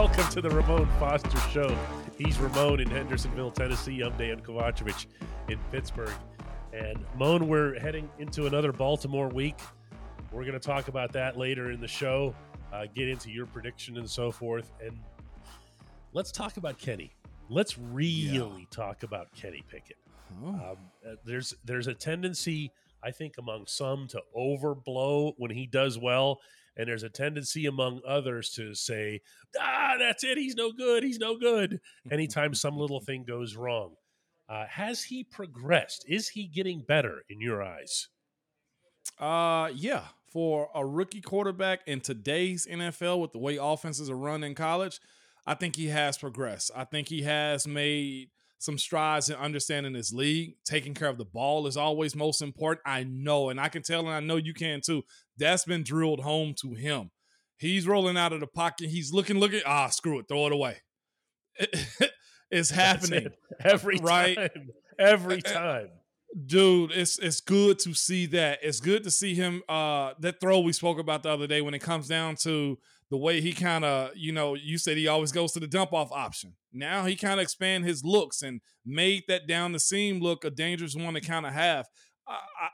Welcome to the Ramon Foster Show. He's Ramon in Hendersonville, Tennessee. I'm Dejan Kovacevic in Pittsburgh. And Moan, we're heading into another Baltimore week. We're going to talk about that later in the show, uh, get into your prediction and so forth. And let's talk about Kenny. Let's really yeah. talk about Kenny Pickett. Oh. Um, uh, there's there's a tendency, I think, among some to overblow when he does well and there's a tendency among others to say, ah, that's it. He's no good. He's no good. Anytime some little thing goes wrong. Uh, has he progressed? Is he getting better in your eyes? Uh, yeah. For a rookie quarterback in today's NFL, with the way offenses are run in college, I think he has progressed. I think he has made some strides in understanding this league. Taking care of the ball is always most important. I know, and I can tell, and I know you can too. That's been drilled home to him. He's rolling out of the pocket. He's looking, looking. Ah, screw it, throw it away. it's happening it. every right? time. Every time. Dude, it's it's good to see that. It's good to see him. Uh, that throw we spoke about the other day when it comes down to the way he kind of, you know, you said he always goes to the dump off option. Now he kind of expand his looks and made that down the seam look a dangerous one to kind of have.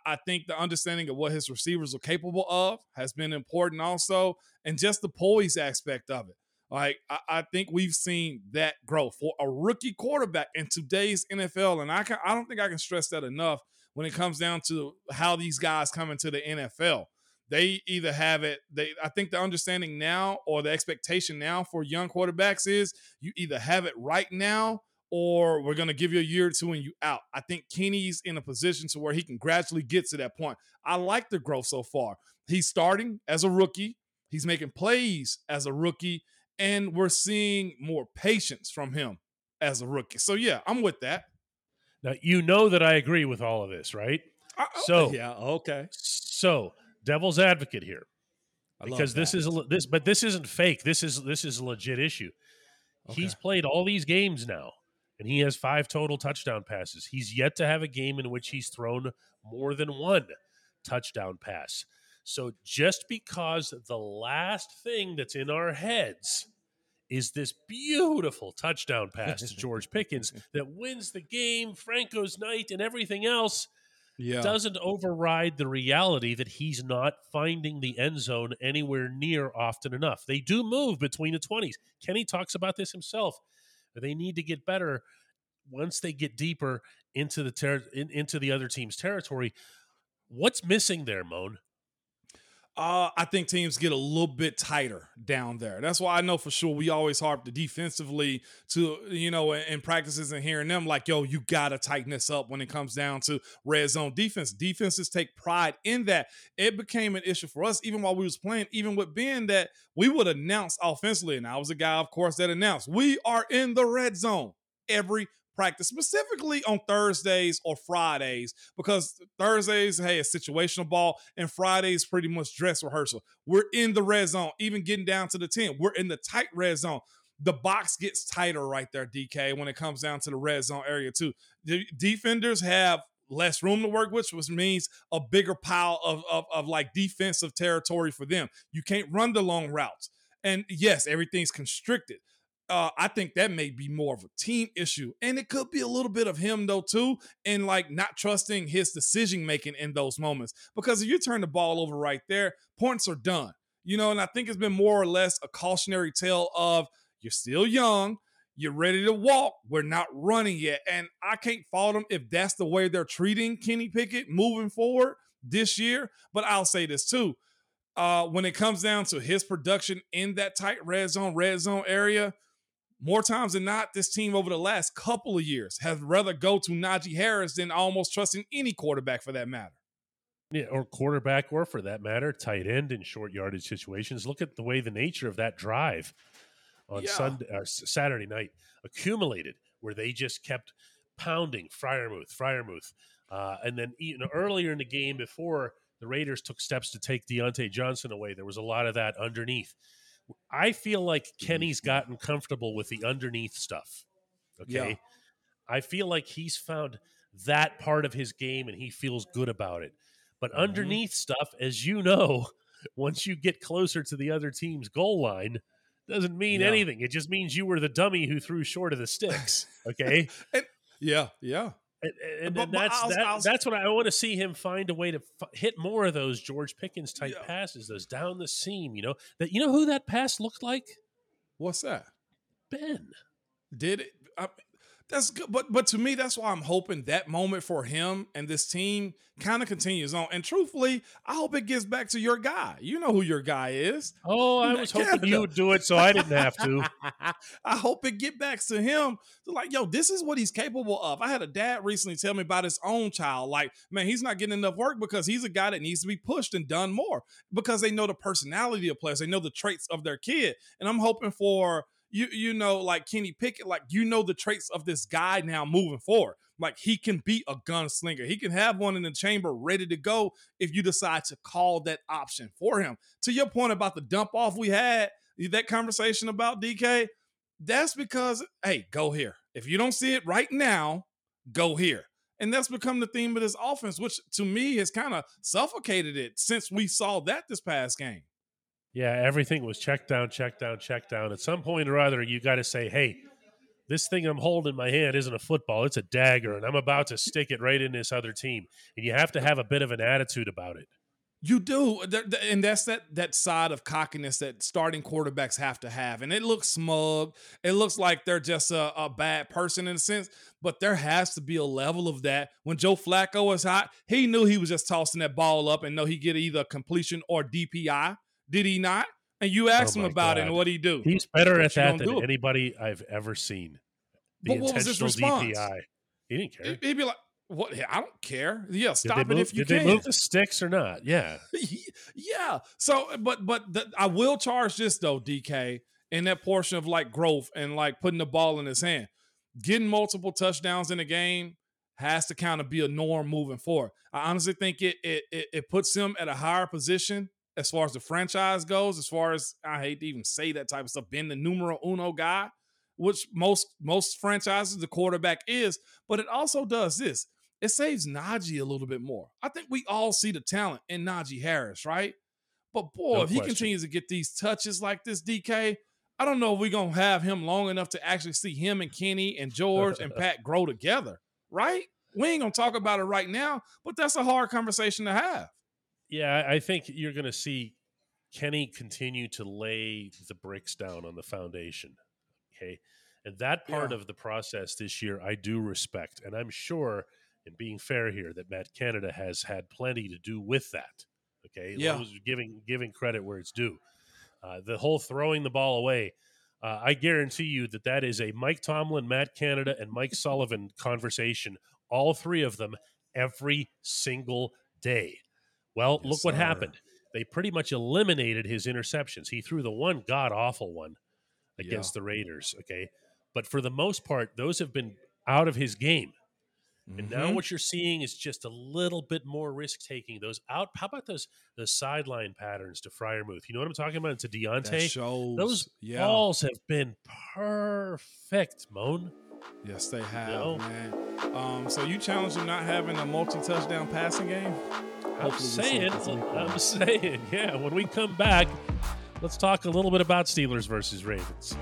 I, think the understanding of what his receivers are capable of has been important also, and just the poise aspect of it. Like I, I think we've seen that growth for a rookie quarterback in today's NFL, and I can I don't think I can stress that enough when it comes down to how these guys come into the NFL they either have it they i think the understanding now or the expectation now for young quarterbacks is you either have it right now or we're going to give you a year or two and you out. I think kenny's in a position to where he can gradually get to that point. I like the growth so far. He's starting as a rookie. He's making plays as a rookie and we're seeing more patience from him as a rookie. So yeah i'm with that. Now you know that i agree with all of this right? I, oh, so yeah okay. So devil's advocate here because this is this, but this isn't fake. This is this is a legit issue. Okay. He's played all these games now, and he has five total touchdown passes. He's yet to have a game in which he's thrown more than one touchdown pass. So just because the last thing that's in our heads is this beautiful touchdown pass to George Pickens that wins the game, Franco's night, and everything else yeah. doesn't override the reality that he's not finding the end zone anywhere near often enough. They do move between the 20s. Kenny talks about this himself. They need to get better once they get deeper into the ter- in, into the other team's territory. What's missing there, Moan? Uh, I think teams get a little bit tighter down there. That's why I know for sure we always harp to defensively to, you know, in practices and hearing them like, yo, you got to tighten this up when it comes down to red zone defense. Defenses take pride in that. It became an issue for us even while we was playing, even with being that we would announce offensively. And I was a guy, of course, that announced we are in the red zone every practice, specifically on Thursdays or Fridays, because Thursdays, hey, it's situational ball, and Fridays pretty much dress rehearsal. We're in the red zone, even getting down to the 10. We're in the tight red zone. The box gets tighter right there, DK, when it comes down to the red zone area, too. The defenders have less room to work with, which means a bigger pile of, of, of like defensive territory for them. You can't run the long routes. And yes, everything's constricted uh, I think that may be more of a team issue. And it could be a little bit of him, though, too, and like not trusting his decision making in those moments. Because if you turn the ball over right there, points are done. You know, and I think it's been more or less a cautionary tale of you're still young, you're ready to walk, we're not running yet. And I can't fault them if that's the way they're treating Kenny Pickett moving forward this year. But I'll say this too. Uh, when it comes down to his production in that tight red zone, red zone area, more times than not, this team over the last couple of years has rather go to Najee Harris than almost trusting any quarterback for that matter. Yeah, or quarterback, or for that matter, tight end in short yardage situations. Look at the way the nature of that drive on yeah. Sunday, uh, Saturday night accumulated, where they just kept pounding Freiermuth, Freiermuth, uh, and then you know, earlier in the game before the Raiders took steps to take Diontae Johnson away, there was a lot of that underneath. I feel like Kenny's gotten comfortable with the underneath stuff. Okay. Yeah. I feel like he's found that part of his game and he feels good about it. But mm-hmm. underneath stuff, as you know, once you get closer to the other team's goal line, doesn't mean yeah. anything. It just means you were the dummy who threw short of the sticks. Okay. and, yeah, yeah. And, and, that's I'll, that, I'll, that's what I want to see him find a way to f- hit more of those George Pickens type yeah. passes, those down the seam. You know that you know who that pass looked like. What's that? Ben. Did it? I, that's good. But but to me, that's why I'm hoping that moment for him and this team kind of continues on. And truthfully, I hope it gets back to your guy. You know who your guy is. Oh, I was Canada. hoping you would do it so I didn't have to. I hope it get back to him. Like, yo, this is what he's capable of. I had a dad recently tell me about his own child. Like, man, he's not getting enough work because he's a guy that needs to be pushed and done more because they know the personality of players. They know the traits of their kid. And I'm hoping for you you know like Kenny Pickett, like you know the traits of this guy now moving forward. Like he can be a gunslinger. He can have one in the chamber ready to go if you decide to call that option for him. To your point about the dump off we had, that conversation about DK, that's because hey, go here. If you don't see it right now, go here. And that's become the theme of this offense, which to me has kind of suffocated it since we saw that this past game. Yeah, everything was check down, check down, check down. At some point or other, you got to say, hey, this thing I'm holding in my hand isn't a football, it's a dagger, and I'm about to stick it right in this other team. And you have to have a bit of an attitude about it. You do, and that's that that side of cockiness that starting quarterbacks have to have. And it looks smug. It looks like they're just a, a, bad person in a sense, but there has to be a level of that. When Joe Flacco was hot, he knew he was just tossing that ball up and know he get either completion or DPI. Did he not? And you asked oh him about God. it, and what he do? He's better at that than anybody I've ever seen. The but what was his response? DPI. He didn't care. He'd be like, "What? I don't care. Yeah, stop it move, if you did can." they move the sticks or not? Yeah, yeah. So, but but the, I will charge this though, DK, in that portion of like growth and like putting the ball in his hand, getting multiple touchdowns in a game has to kind of be a norm moving forward. I honestly think it it it, it puts him at a higher position as far as the franchise goes, as far as I hate to even say that type of stuff, being the numero uno guy, which most most franchises the quarterback is, but it also does this. It saves Najee a little bit more. I think we all see the talent in Najee Harris, right? But boy, no if he continues to get these touches like this, DK, I don't know if we're gonna have him long enough to actually see him and Kenny and George and Pat grow together, right? We ain't gonna talk about it right now, but that's a hard conversation to have. Yeah, I think you're going to see Kenny continue to lay the bricks down on the foundation. Okay. And that part yeah. of the process this year, I do respect. And I'm sure, in being fair here, that Matt Canada has had plenty to do with that. Okay. Yeah. Giving, giving credit where it's due. Uh, the whole throwing the ball away, uh, I guarantee you that that is a Mike Tomlin, Matt Canada, and Mike Sullivan conversation, all three of them every single day. Well, yes, look what sir. happened. They pretty much eliminated his interceptions. He threw the one god awful one against yeah. the Raiders. Okay. But for the most part, those have been out of his game. Mm-hmm. And now mm-hmm. what you're seeing is just a little bit more risk taking. Those out. How about those the sideline patterns to Freiermuth? You know what I'm talking about? To Diontae. Shows, those yeah. balls have been perfect, Moan. Yes, they have, you know? man. Um, so you challenge him not having a multi-touchdown passing game? I'm saying, I'm saying, yeah. When we come back, let's talk a little bit about Steelers versus Ravens.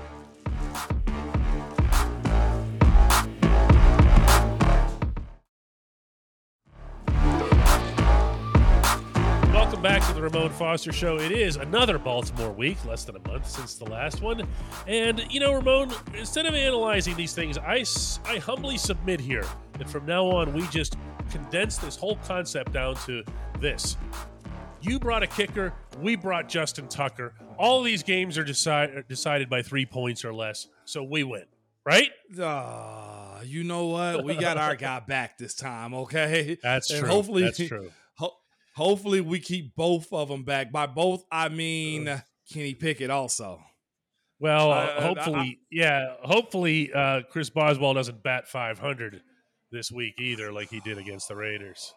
Welcome back to the Ramon Foster Show. It is another Baltimore week, less than a month since the last one. And, you know, Ramon, instead of analyzing these things, I, I humbly submit here that from now on we just condense this whole concept down to this You brought a kicker. We brought Justin Tucker. All these games are decide, decided by three points or less, so we win, right? Uh, you know what? We got our guy back this time. Okay, that's and true. Hopefully, that's true. Ho- hopefully, we keep both of them back. By both, I mean uh, Kenny Pickett also. Well, uh, hopefully, I, yeah. Hopefully, uh, Chris Boswell doesn't bat 500 this week either, like he did against the Raiders.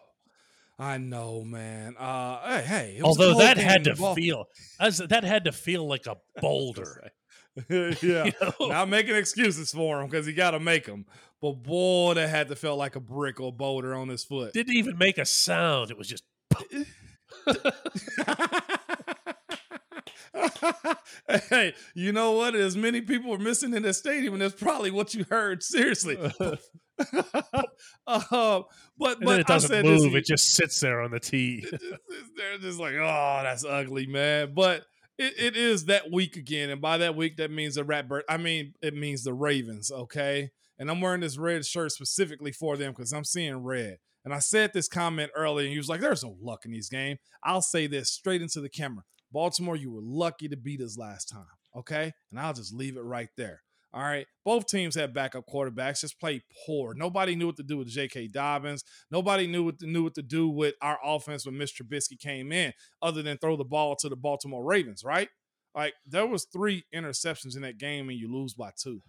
I know, man. Uh, hey, hey although that had to feel as that had to feel like a boulder. yeah, you know? not making excuses for him because he got to make them. But boy, that had to feel like a brick or boulder on his foot. Didn't even make a sound. It was just. hey, you know what? As many people were missing in the stadium, and that's probably what you heard. Seriously. Uh, but and but it doesn't move; this, it just sits there on the tee. They're just like, oh, that's ugly, man. But it, it is that week again, and by that week, that means the Ratbird. I mean, it means the Ravens. Okay, and I'm wearing this red shirt specifically for them because I'm seeing red. And I said this comment earlier, and he was like, "There's no luck in these games." I'll say this straight into the camera: Baltimore, you were lucky to beat us last time. Okay, and I'll just leave it right there. All right. Both teams had backup quarterbacks, just played poor. Nobody knew what to do with J.K. Dobbins. Nobody knew what to, knew what to do with our offense when Mr. Trubisky came in, other than throw the ball to the Baltimore Ravens, right? Like there was three interceptions in that game, and you lose by two.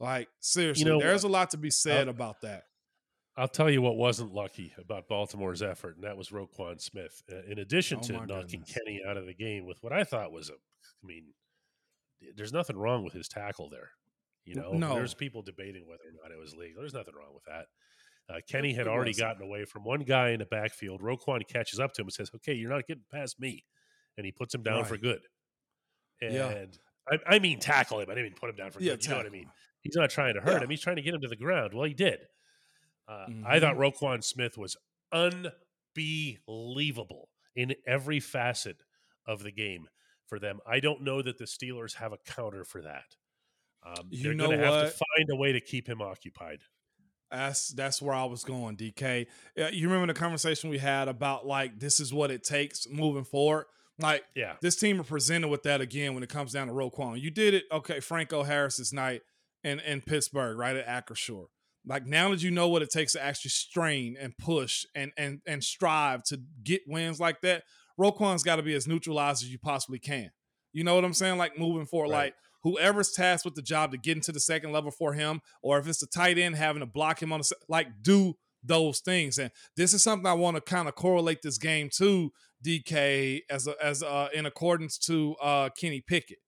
Like seriously, you know, there's a lot to be said I'll, about that. I'll tell you what wasn't lucky about Baltimore's effort, and that was Roquan Smith. Uh, in addition oh to knocking goodness. Kenny out of the game with what I thought was a, I mean, there's nothing wrong with his tackle there. You know, no. there's people debating whether or not it was legal. There's nothing wrong with that. Uh, Kenny had already gotten away from one guy in the backfield. Roquan catches up to him and says, "Okay, you're not getting past me," and he puts him down right. for good. And yeah. I, I, mean, tackle him. I didn't mean put him down for yeah, good. You know what I mean? He's not trying to hurt yeah. him. He's trying to get him to the ground. Well, he did. Uh, mm-hmm. I thought mm-hmm. Roquan Smith was unbelievable in every facet of the game for them. I don't know that the Steelers have a counter for that. Um, they're going to have to find a way to keep him occupied. That's that's where I was going, DK. You remember the conversation we had about like this is what it takes moving forward. Like, yeah, this team are presented with that again when it comes down to Roquan. You did it, okay, Franco Harris's night in in Pittsburgh, right at Acrisure. Like now that you know what it takes to actually strain and push and and and strive to get wins like that, Roquan's got to be as neutralized as you possibly can. You know what I'm saying? Like moving forward, right. like whoever's tasked with the job to get into the second level for him, or if it's the tight end having to block him on the like do those things. And this is something I want to kind of correlate this game to DK as a, as a, in accordance to uh, Kenny Pickett.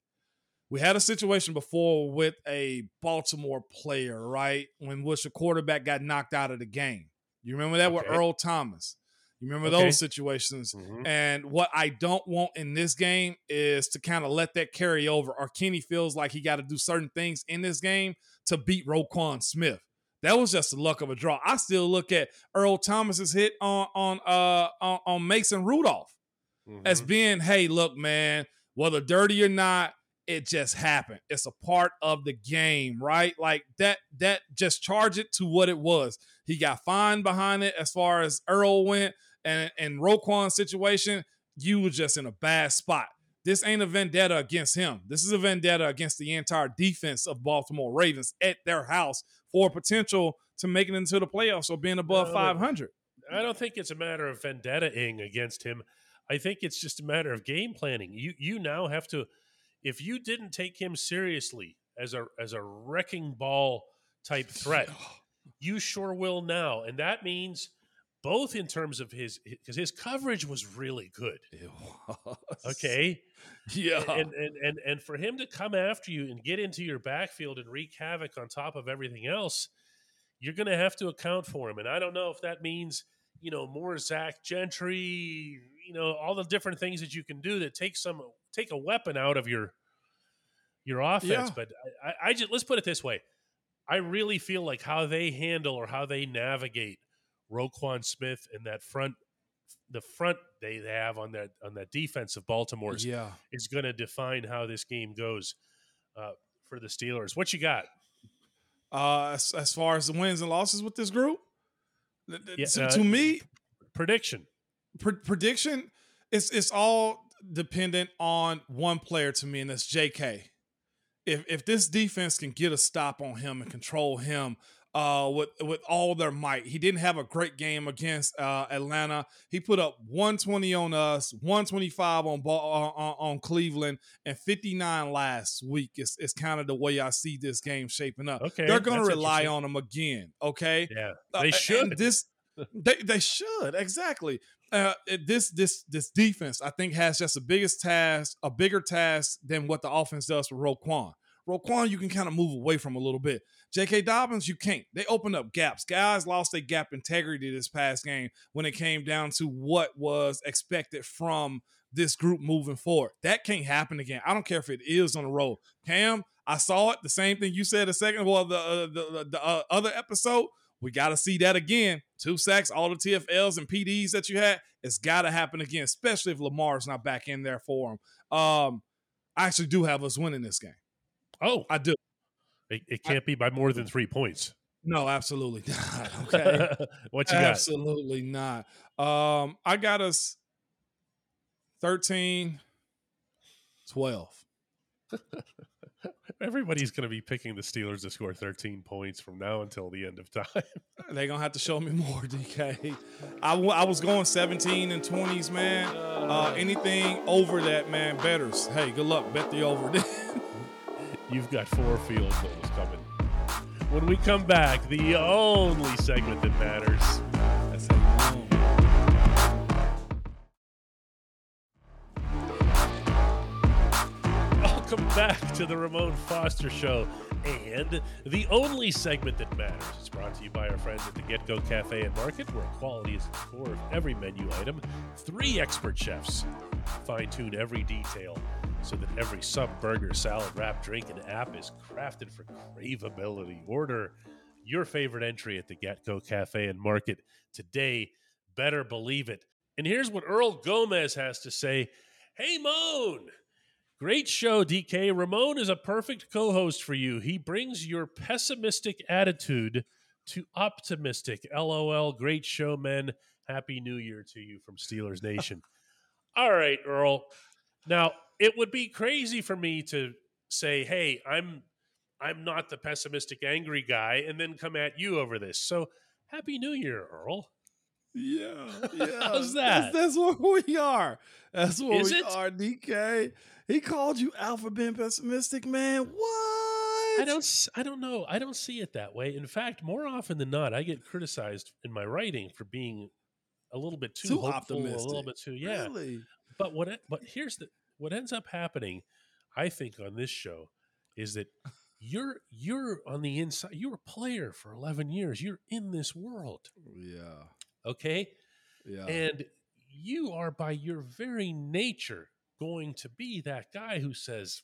We had a situation before with a Baltimore player, right? When which a quarterback got knocked out of the game. You remember that okay. with Earl Thomas. You remember okay. those situations? Mm-hmm. And what I don't want in this game is to kind of let that carry over. Or Kenny feels like he got to do certain things in this game to beat Roquan Smith. That was just the luck of a draw. I still look at Earl Thomas's hit on on uh on, on Mason Rudolph mm-hmm. as being, hey, look, man, whether dirty or not, it just happened. It's a part of the game, right? Like that that just charge it to what it was. He got fined behind it as far as Earl went and and Roquan's situation, you were just in a bad spot. This ain't a vendetta against him. This is a vendetta against the entire defense of Baltimore Ravens at their house for potential to make it into the playoffs or being above 500. I don't think it's a matter of vendetta-ing against him. I think it's just a matter of game planning. You you now have to if you didn't take him seriously as a as a wrecking ball type threat, you sure will now. And that means both in terms of his because his coverage was really good. It was. Okay. Yeah. And, and and and for him to come after you and get into your backfield and wreak havoc on top of everything else, you're gonna have to account for him. And I don't know if that means, you know, more Zach Gentry, you know, all the different things that you can do that take some take a weapon out of your your offense. Yeah. But I, I just let's put it this way. I really feel like how they handle or how they navigate Roquan Smith and that front the front they have on that on that defense of Baltimore's yeah. is going to define how this game goes uh, for the Steelers. What you got? Uh, as, as, far as the wins and losses with this group, yeah, to, uh, to me, prediction. Pre- prediction. it's it's all dependent on one player to me, and that's J.K. If if this defense can get a stop on him and control him, uh, with with all their might. He didn't have a great game against uh, Atlanta. He put up 120 on us, 125 on, ball, uh, on, on Cleveland, and 59 last week. Is is kind of the way I see this game shaping up. Okay, they're going to rely on him again. Okay, yeah, uh, they uh, should. this they they should exactly. Uh, this this this defense, I think, has just the biggest task, a bigger task than what the offense does for Roquan. Roquan, you can kind of move away from a little bit. J.K. Dobbins, you can't. They opened up gaps. Guys lost their gap integrity this past game when it came down to what was expected from this group moving forward. That can't happen again. I don't care if it is on the road. Cam, I saw it. The same thing you said a second. Well, the uh, the, the uh, other episode, we got to see that again. Two sacks, all the TFLs and PDs that you had. It's got to happen again, especially if Lamar's not back in there for him. Um, I actually do have us winning this game. Oh, I do. It, it can't I, be by more than three points. No, absolutely not. Okay. what you got? Absolutely not. Um, I got us 13, 12. Everybody's going to be picking the Steelers to score 13 points from now until the end of time. They're going to have to show me more, DK. I, w- I was going 17 and 20s, man. Uh, anything over that, man, bettors. Hey, good luck. Bet the over. You've got four field goals coming. When we come back, the only segment that matters. Back to the Ramon Foster Show and the only segment that matters. It's brought to you by our friends at the Get Go Cafe and Market, where quality is at the core of every menu item. Three expert chefs fine tune every detail so that every sub, burger, salad, wrap, drink, and app is crafted for craveability. Order your favorite entry at the Get Go Cafe and Market today. Better believe it. And here's what Earl Gomez has to say Hey, Moan! Great show, DK. Ramon is a perfect co host for you. He brings your pessimistic attitude to optimistic. LOL. Great show, men. Happy New Year to you from Steelers Nation. All right, Earl. Now, it would be crazy for me to say, "Hey, I'm I'm not the pessimistic angry guy," and then come at you over this. So, Happy New Year, Earl. Yeah, yeah. How's that? That's, that's what we are. That's what Is we it? are, DK. He called you alpha being pessimistic, man. What? I don't. I don't know. I don't see it that way. In fact, more often than not, I get criticized in my writing for being a little bit too, too hopeful, optimistic. a little bit too yeah. Really? But what? But here's the what ends up happening, I think, on this show is that you're you're on the inside. You're a player for eleven years. You're in this world. Yeah. Okay. Yeah. And you are by your very nature going to be that guy who says,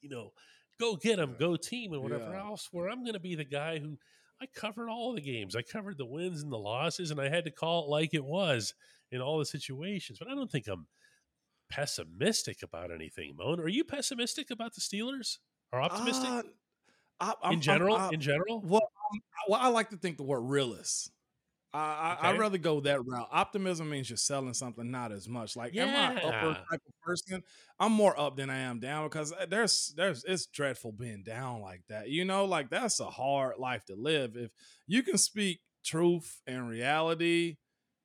you know, go get him, go team, and whatever yeah. else. Where I'm going to be the guy who I covered all the games. I covered the wins and the losses, and I had to call it like it was in all the situations. But I don't think I'm pessimistic about anything, Moan. Are you pessimistic about the Steelers or optimistic? Uh, I, in general, I, in general. Well, well, I like to think the word realist. I, okay. I would rather go that route. Optimism means you're selling something, not as much. Like, yeah. am I upper type of person? I'm more up than I am down because uh, there's there's it's dreadful being down like that. You know, like that's a hard life to live. If you can speak truth and reality,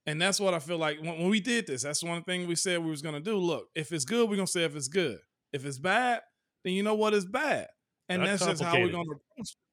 and that's what I feel like when, when we did this. That's one thing we said we was gonna do. Look, if it's good, we're gonna say if it's good. If it's bad, then you know what is bad, and Not that's just how we're gonna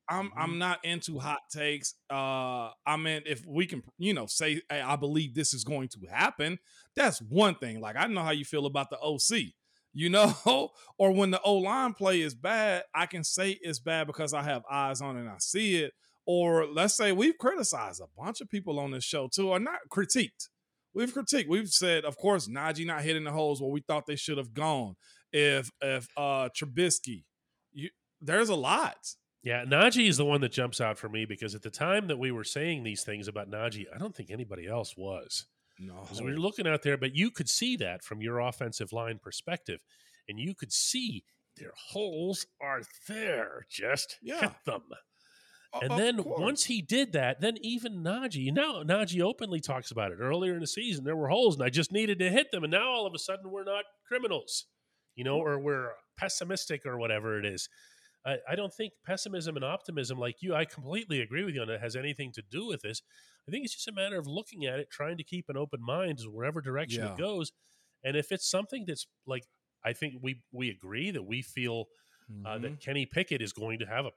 I'm mm-hmm. I'm not into hot takes. Uh, I mean, if we can, you know, say hey, I believe this is going to happen, that's one thing. Like I know how you feel about the OC, you know, or when the O line play is bad, I can say it's bad because I have eyes on it and I see it. Or let's say we've criticized a bunch of people on this show too, or not critiqued. We've critiqued. We've said, of course, Najee not hitting the holes where we thought they should have gone. If if uh Trubisky, you there's a lot yeah, Najee is the one that jumps out for me because at the time that we were saying these things about Najee, I don't think anybody else was. No. Because we were looking out there, but you could see that from your offensive line perspective. And you could see their holes are there. Just yeah. hit them. And then once he did that, then even Najee, now Najee openly talks about it. Earlier in the season, there were holes, and I just needed to hit them. And now all of a sudden, we're not criminals, you know, or we're pessimistic or whatever it is. I, I don't think pessimism and optimism, like you, I completely agree with you on it, has anything to do with this. I think it's just a matter of looking at it, trying to keep an open mind wherever direction yeah. it goes. And if it's something that's like, I think we we agree that we feel mm-hmm. uh, that mm-hmm. Kenny Pickett is going to have a,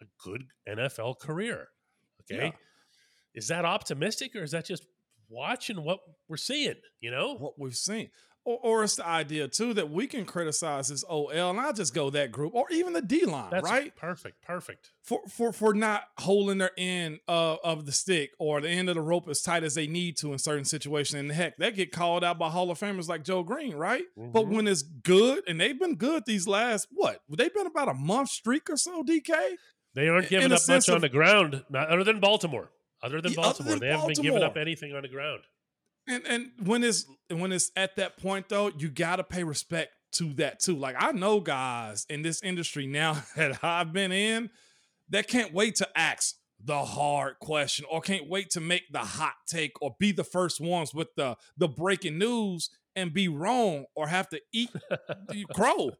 a good NFL career. Okay. Yeah. Is that optimistic or is that just watching what we're seeing, you know? What we've seen. Or, or it's the idea too that we can criticize this OL, and I'll just go that group, or even the D line, right? Perfect, perfect. For for for not holding their end uh, of the stick or the end of the rope as tight as they need to in certain situations. And heck, they get called out by Hall of Famers like Joe Greene, right? Mm-hmm. But when it's good, and they've been good these last what? They've been about a month streak or so. DK. They aren't giving up much of, on the ground, not, other than Baltimore. Other than Baltimore, other than they haven't been giving up anything on the ground. And and when it's when it's at that point though, you gotta pay respect to that too. Like I know guys in this industry now that I've been in that can't wait to ask the hard question or can't wait to make the hot take or be the first ones with the the breaking news and be wrong or have to eat crow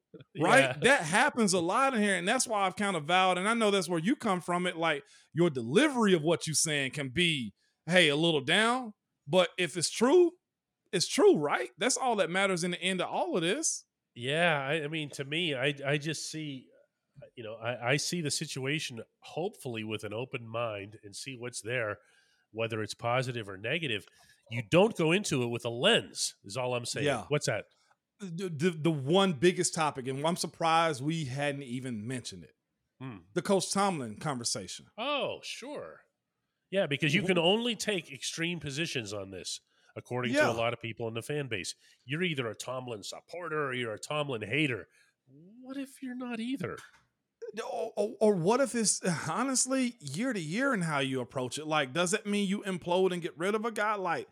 right yeah. that happens a lot in here and that's why i've kind of vowed and i know that's where you come from it like your delivery of what you're saying can be hey a little down but if it's true, it's true, right? That's all that matters in the end of all of this. Yeah, I, I mean, to me, I I just see, you know, I, I see the situation hopefully with an open mind and see what's there, whether it's positive or negative. You don't go into it with a lens. Is all I'm saying. Yeah. What's that? The, the, the one biggest topic, and I'm surprised we hadn't even mentioned it. Hmm. The Coach Tomlin conversation. Oh, sure. Yeah, because you can mm-hmm. only take extreme positions on this, according yeah. to a lot of people in the fan base. You're either a Tomlin supporter or you're a Tomlin hater. What if you're not either? Or, or, or, what if it's honestly year to year and how you approach it? Like, does it mean you implode and get rid of a guy? Like,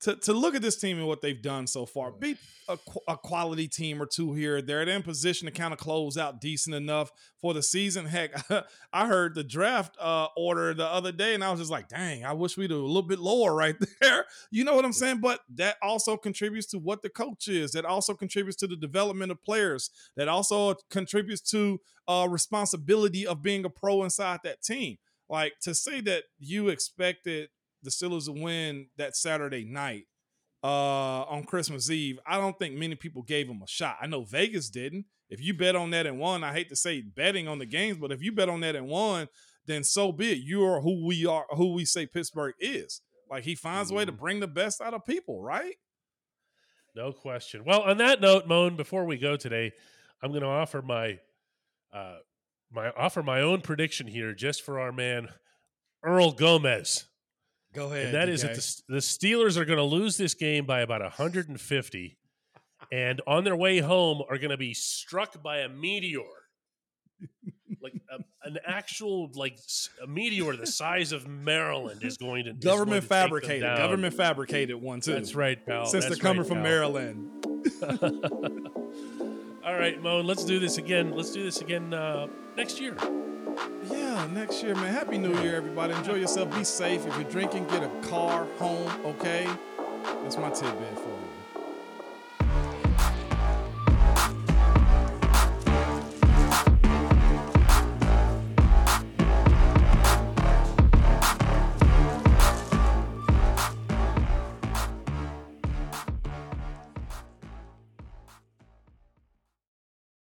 to, to look at this team and what they've done so far, beat a, a, quality team or two here. They're in position to kind of close out decent enough for the season. Heck, I heard the draft uh, order the other day, and I was just like, dang, I wish we'd a little bit lower right there. You know what I'm saying? But that also contributes to what the coach is. That also contributes to the development of players. That also contributes to uh, responsibility of being a pro inside that team. Like to say that you expected the Steelers win that Saturday night uh, on Christmas Eve, I don't think many people gave them a shot. I know Vegas didn't. If you bet on that and won, I hate to say betting on the games, but if you bet on that and won, then so be it. You are who we are, who we say Pittsburgh is. Like he finds mm-hmm. a way to mm-hmm. bring the best out of people, right? No question. Well, on that note, Moan, before we go today, I'm going to offer my uh, my offer my own prediction here, just for our man Earl Gomez. Go ahead. And that is that the, the Steelers are going to lose this game by about 150, and on their way home are going to be struck by a meteor, like a, an actual like a meteor the size of Maryland is going to government going to fabricated. Government fabricated one too. That's right, pal. Since That's they're coming right, from pal. Maryland. All right, Moan. Let's do this again. Let's do this again uh, next year. Yeah, next year, man. Happy New Year, everybody. Enjoy yourself. Be safe. If you're drinking, get a car home, okay? That's my tidbit for you.